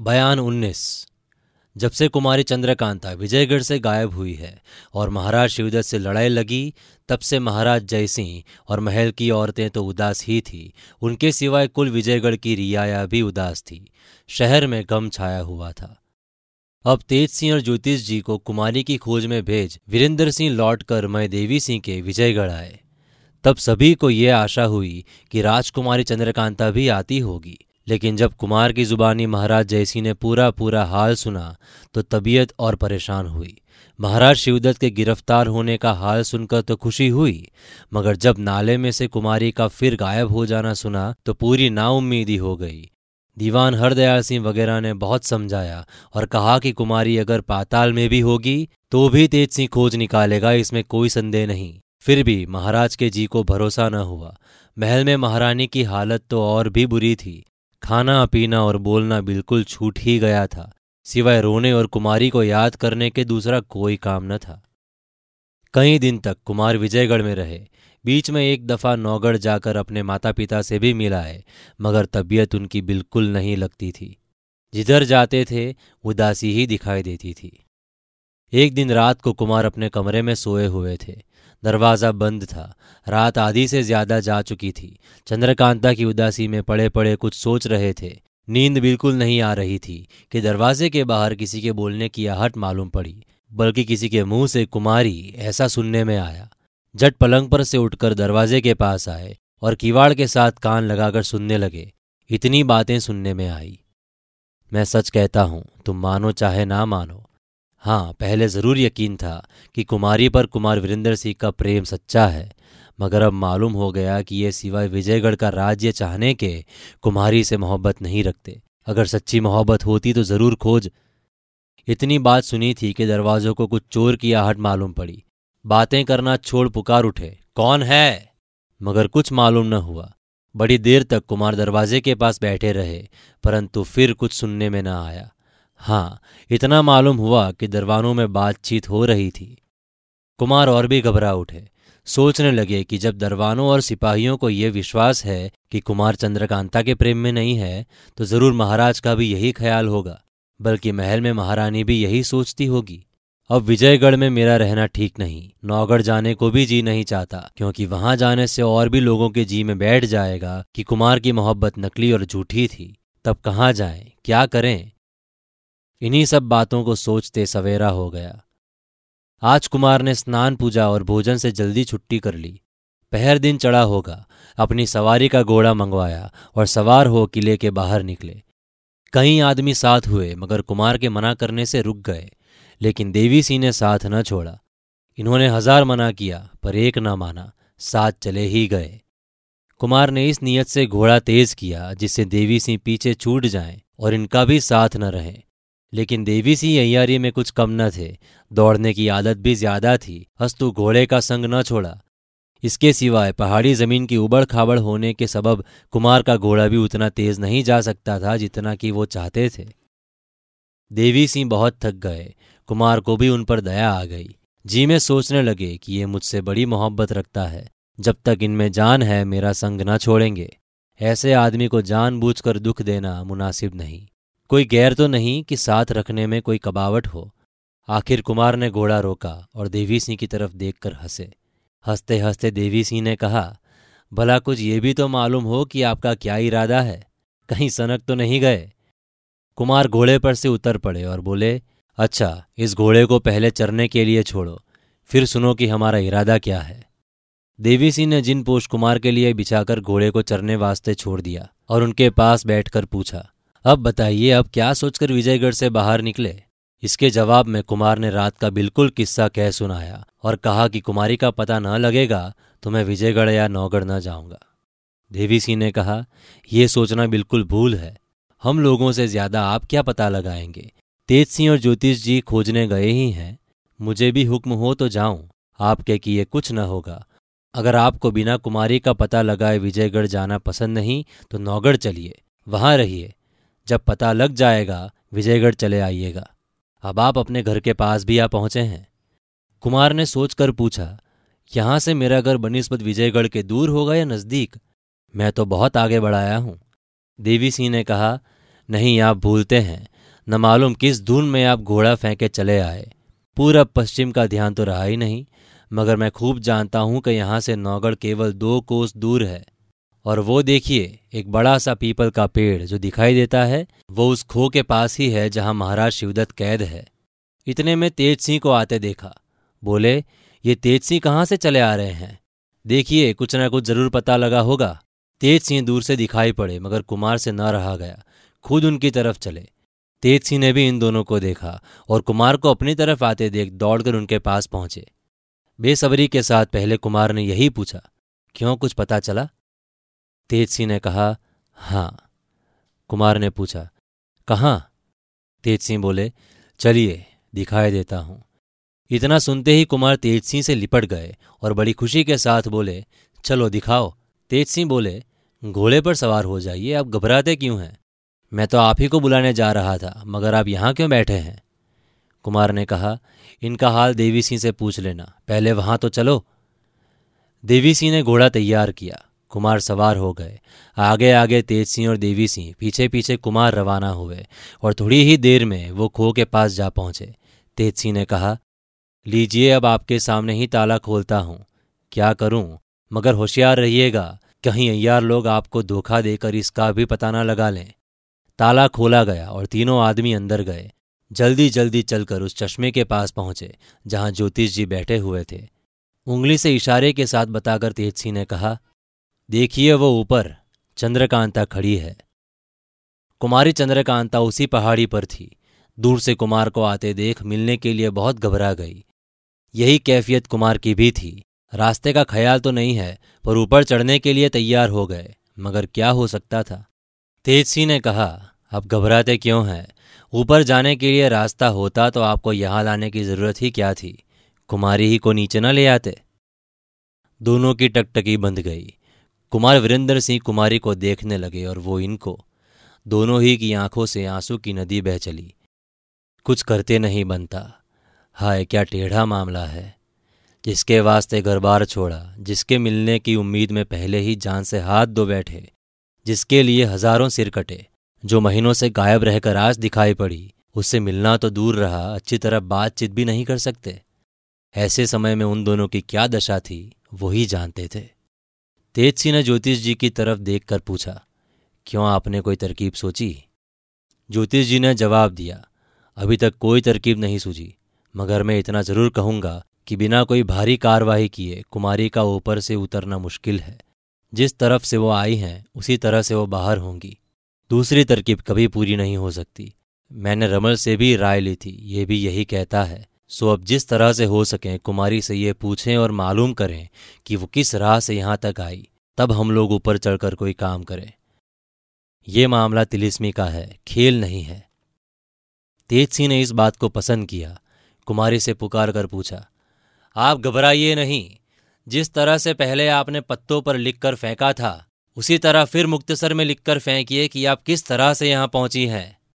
बयान उन्नीस। जब से कुमारी चंद्रकांता विजयगढ़ से गायब हुई है और महाराज शिवदत्त से लड़ाई लगी, तब से महाराज जयसिंह और महल की औरतें तो उदास ही थी। उनके सिवाय कुल विजयगढ़ की रियाया भी उदास थी। शहर में गम छाया हुआ था। अब तेज सिंह और ज्योतिष जी को कुमारी की खोज में भेज वीरेंद्र सिंह लौटकर मैं देवी सिंह के विजयगढ़ आए। तब सभी को यह आशा हुई कि राजकुमारी चंद्रकांता भी आती होगी। लेकिन जब कुमार की जुबानी महाराज जयसी ने पूरा पूरा हाल सुना तो तबीयत और परेशान हुई। महाराज शिवदत्त के गिरफ़्तार होने का हाल सुनकर तो खुशी हुई, मगर जब नाले में से कुमारी का फिर गायब हो जाना सुना तो पूरी नाउम्मीदी हो गई। दीवान हरदयाल सिंह वगैरह ने बहुत समझाया और कहा कि कुमारी अगर पाताल में भी होगी तो भी तेज सिंह खोज निकालेगा, इसमें कोई संदेह नहीं। फिर भी महाराज के जी को भरोसा न हुआ। महल में महारानी की हालत तो और भी बुरी थी। खाना पीना और बोलना बिल्कुल छूट ही गया था, सिवाय रोने और कुमारी को याद करने के दूसरा कोई काम न था। कई दिन तक कुमार विजयगढ़ में रहे, बीच में एक दफ़ा नौगढ़ जाकर अपने माता पिता से भी मिला है मगर तबीयत उनकी बिल्कुल नहीं लगती थी। जिधर जाते थे, उदासी ही दिखाई देती थी। एक दिन रात को कुमार अपने कमरे में सोए हुए थे। दरवाज़ा बंद था। रात आधी से ज़्यादा जा चुकी थी। चंद्रकांता की उदासी में पड़े पड़े कुछ सोच रहे थे। नींद बिल्कुल नहीं आ रही थी कि दरवाजे के बाहर किसी के बोलने की आहट मालूम पड़ी, बल्कि किसी के मुँह से कुमारी ऐसा सुनने में आया। जट पलंग पर से उठकर दरवाजे के पास आए और किवाड़ के साथ कान लगाकर सुनने लगे। इतनी बातें सुनने में आई। मैं सच कहता हूँ, तुम मानो चाहे ना मानो हाँ पहले ज़रूर यकीन था कि कुमारी पर कुमार वीरेंद्र सिंह का प्रेम सच्चा है। मगर अब मालूम हो गया कि ये सिवाय विजयगढ़ का राज्य चाहने के कुमारी से मोहब्बत नहीं रखते। अगर सच्ची मोहब्बत होती तो ज़रूर खोज। इतनी बात सुनी थी कि दरवाजों को कुछ चोर की आहट मालूम पड़ी। बातें करना छोड़ पुकार उठे। कौन है? मगर कुछ मालूम न हुआ। बड़ी देर तक कुमार दरवाजे के पास बैठे रहे, परंतु फिर कुछ सुनने में न आया। हाँ इतना मालूम हुआ कि दरवानों में बातचीत हो रही थी। कुमार और भी घबरा उठे। सोचने लगे कि जब दरवानों और सिपाहियों को यह विश्वास है कि कुमार चंद्रकांता के प्रेम में नहीं है तो ज़रूर महाराज का भी यही ख्याल होगा, बल्कि महल में महारानी भी यही सोचती होगी। अब विजयगढ़ में मेरा रहना ठीक नहीं, नौगढ़ जाने को भी जी नहीं चाहता, क्योंकि वहाँ जाने से और भी लोगों के जी में बैठ जाएगा कि कुमार की मोहब्बत नकली और झूठी थी। तब कहाँ जाएँ, क्या करें? इन्हीं सब बातों को सोचते सवेरा हो गया। आज कुमार ने स्नान, पूजा और भोजन से जल्दी छुट्टी कर ली। पहर दिन चढ़ा होगा। अपनी सवारी का घोड़ा मंगवाया और सवार हो किले के बाहर निकले। कई आदमी साथ हुए, मगर कुमार के मना करने से रुक गए, लेकिन देवी सिंह ने साथ न छोड़ा। इन्होंने हज़ार मना किया, पर एक न माना, साथ चले ही गए। कुमार ने इस नियत से घोड़ा तेज किया, जिससे देवी सिंह पीछे छूट जाएँ और इनका भी साथ न रहे। लेकिन देवी सिंह अय्यारी में कुछ कम न थे। दौड़ने की आदत भी ज़्यादा थी, हस्तु घोड़े का संग न छोड़ा। इसके सिवाय पहाड़ी ज़मीन की उबड़ खाबड़ होने के सबब कुमार का घोड़ा भी उतना तेज नहीं जा सकता था जितना कि वो चाहते थे। देवी सिंह बहुत थक गए। कुमार को भी उन पर दया आ गई। जी में सोचने लगे कि ये मुझसे बड़ी मोहब्बत रखता है। जब तक इनमें जान है, मेरा संग न छोड़ेंगे। ऐसे आदमी को जानबूझकर दुख देना मुनासिब नहीं। कोई गैर तो नहीं कि साथ रखने में कोई कबावट हो। आखिर कुमार ने घोड़ा रोका और देवी सिंह की तरफ़ देखकर हंसे। हँसते हँसते देवी सिंह ने कहा, भला कुछ ये भी तो मालूम हो कि आपका क्या इरादा है? कहीं सनक तो नहीं गए? कुमार घोड़े पर से उतर पड़े और बोले अच्छा इस घोड़े को पहले चरने के लिए छोड़ो, फिर सुनो कि हमारा इरादा क्या है। देवी सिंह ने जिन पोष कुमार के लिए बिछाकर घोड़े को चरने वास्ते छोड़ दिया और उनके पास बैठकर पूछा अब बताइए, अब क्या सोचकर विजयगढ़ से बाहर निकले? इसके जवाब में कुमार ने रात का बिल्कुल किस्सा कह सुनाया और कहा कि कुमारी का पता न लगेगा तो मैं विजयगढ़ या नौगढ़ न जाऊँगा। देवी सिंह ने कहा यह सोचना बिल्कुल भूल है। हम लोगों से ज़्यादा आप क्या पता लगाएँगे? तेज सिंह और ज्योतिष जी खोजने गए ही हैं। मुझे भी हुक्म हो तो जाऊँ। आपके किए कुछ न होगा। अगर आपको बिना कुमारी का पता लगाए विजयगढ़ जाना पसंद नहीं तो नौगढ़ चलिए। वहाँ रहिए। जब पता लग जाएगा, विजयगढ़ चले आइएगा। अब आप अपने घर के पास भी आ पहुँचे हैं। कुमार ने सोचकर पूछा, यहाँ से मेरा घर बनिस्पत विजयगढ़ के दूर होगा या नज़दीक? मैं तो बहुत आगे बढ़ाया हूँ। देवी सिंह ने कहा, नहीं, आप भूलते हैं। न मालूम किस धुन में आप घोड़ा फेंके चले आए। पूरब पश्चिम का ध्यान तो रहा ही नहीं, मगर मैं खूब जानता हूँ कि यहाँ से नौगढ़ केवल दो कोस दूर है। और वो देखिए, एक बड़ा सा पीपल का पेड़ जो दिखाई देता है, वो उस खो के पास ही है जहाँ महाराज शिवदत्त कैद है। इतने में तेज सिंह को आते देखा। बोले, ये तेज सिंह कहाँ से चले आ रहे हैं? देखिए, कुछ ना कुछ ज़रूर पता लगा होगा। तेज सिंह दूर से दिखाई पड़े, मगर कुमार से न रहा गया। खुद उनकी तरफ़ चले। तेज सिंह ने भी इन दोनों को देखा और कुमार को अपनी तरफ़ आते देख दौड़कर उनके पास पहुँचे। बेसब्री के साथ पहले कुमार ने यही पूछा, क्यों कुछ पता चला? तेज सिंह ने कहा, हाँ। कुमार ने पूछा, कहाँ? तेज सिंह बोले, चलिए, दिखाई देता हूँ। इतना सुनते ही कुमार तेज सिंह से लिपट गए और बड़ी खुशी के साथ बोले, चलो, दिखाओ। तेज सिंह बोले, घोड़े पर सवार हो जाइए, आप घबराते क्यों हैं? मैं तो आप ही को बुलाने जा रहा था, मगर आप यहाँ क्यों बैठे हैं? कुमार ने कहा, इनका हाल देवी सिंह से पूछ लेना, पहले वहाँ तो चलो। देवी सिंह ने घोड़ा तैयार किया कुमार सवार हो गए। आगे आगे तेज सिंह और देवी सिंह पीछे पीछे कुमार रवाना हुए और थोड़ी ही देर में वो खो के पास जा पहुँचे। तेज सिंह ने कहा, लीजिए, अब आपके सामने ही ताला खोलता हूँ। क्या करूँ? मगर होशियार रहिएगा। कहीं अय्यार लोग आपको धोखा देकर इसका भी पता ना लगा लें। ताला खोला गया और तीनों आदमी अंदर गए। जल्दी जल्दी चलकर उस चश्मे के पास पहुँचे, जहाँ ज्योतिष जी बैठे हुए थे। उंगली से इशारे के साथ बताकर तेज सिंह ने कहा देखिए वो ऊपर, चंद्रकांता खड़ी है। कुमारी चंद्रकांता उसी पहाड़ी पर थी। दूर से कुमार को आते देख मिलने के लिए बहुत घबरा गई। यही कैफियत कुमार की भी थी। रास्ते का ख्याल तो नहीं है, पर ऊपर चढ़ने के लिए तैयार हो गए, मगर क्या हो सकता था? तेज सिंह ने कहा अब घबराते क्यों हैं? ऊपर जाने के लिए रास्ता होता तो आपको यहाँ लाने की ज़रूरत ही क्या थी? कुमारी ही को नीचे न ले आते? दोनों की टकटकी बंध गई। कुमार वीरेंद्र सिंह कुमारी को देखने लगे और वो इनको, दोनों ही की आँखों से आँसू की नदी बह चली। कुछ करते नहीं बनता। हाय, क्या टेढ़ा मामला है। जिसके वास्ते घर बार छोड़ा, जिसके मिलने की उम्मीद में पहले ही जान से हाथ धो बैठे, जिसके लिए हज़ारों सिर कटे, जो महीनों से गायब रहकर आज दिखाई पड़ी, उससे मिलना तो दूर रहा, अच्छी तरह बातचीत भी नहीं कर सकते। ऐसे समय में उन दोनों की क्या दशा थी वही जानते थे। तेज सिंह ने ज्योतिष जी की तरफ़ देखकर पूछा, क्यों आपने कोई तरकीब सोची? ज्योतिष जी ने जवाब दिया, अभी तक कोई तरकीब नहीं सूझी, मगर मैं इतना ज़रूर कहूँगा कि बिना कोई भारी कार्यवाही किए कुमारी का ऊपर से उतरना मुश्किल है। जिस तरफ़ से वो आई हैं, उसी तरह से वो बाहर होंगी। दूसरी तरकीब कभी पूरी नहीं हो सकती। मैंने रमल से भी राय ली थी, ये भी यही कहता है सो अब जिस तरह से हो सके कुमारी से ये पूछें और मालूम करें कि वो किस राह से यहाँ तक आई। तब हम लोग ऊपर चढ़कर कोई काम करें। ये मामला तिलिस्मी का है, खेल नहीं है। तेज सिंह ने इस बात को पसंद किया। कुमारी से पुकार कर पूछा, आप घबराइए नहीं। जिस तरह से पहले आपने पत्तों पर लिखकर फेंका था, उसी तरह फिर मुक्तसर में लिखकर फेंकिए कि आप किस तरह से यहाँ पहुँची हैं।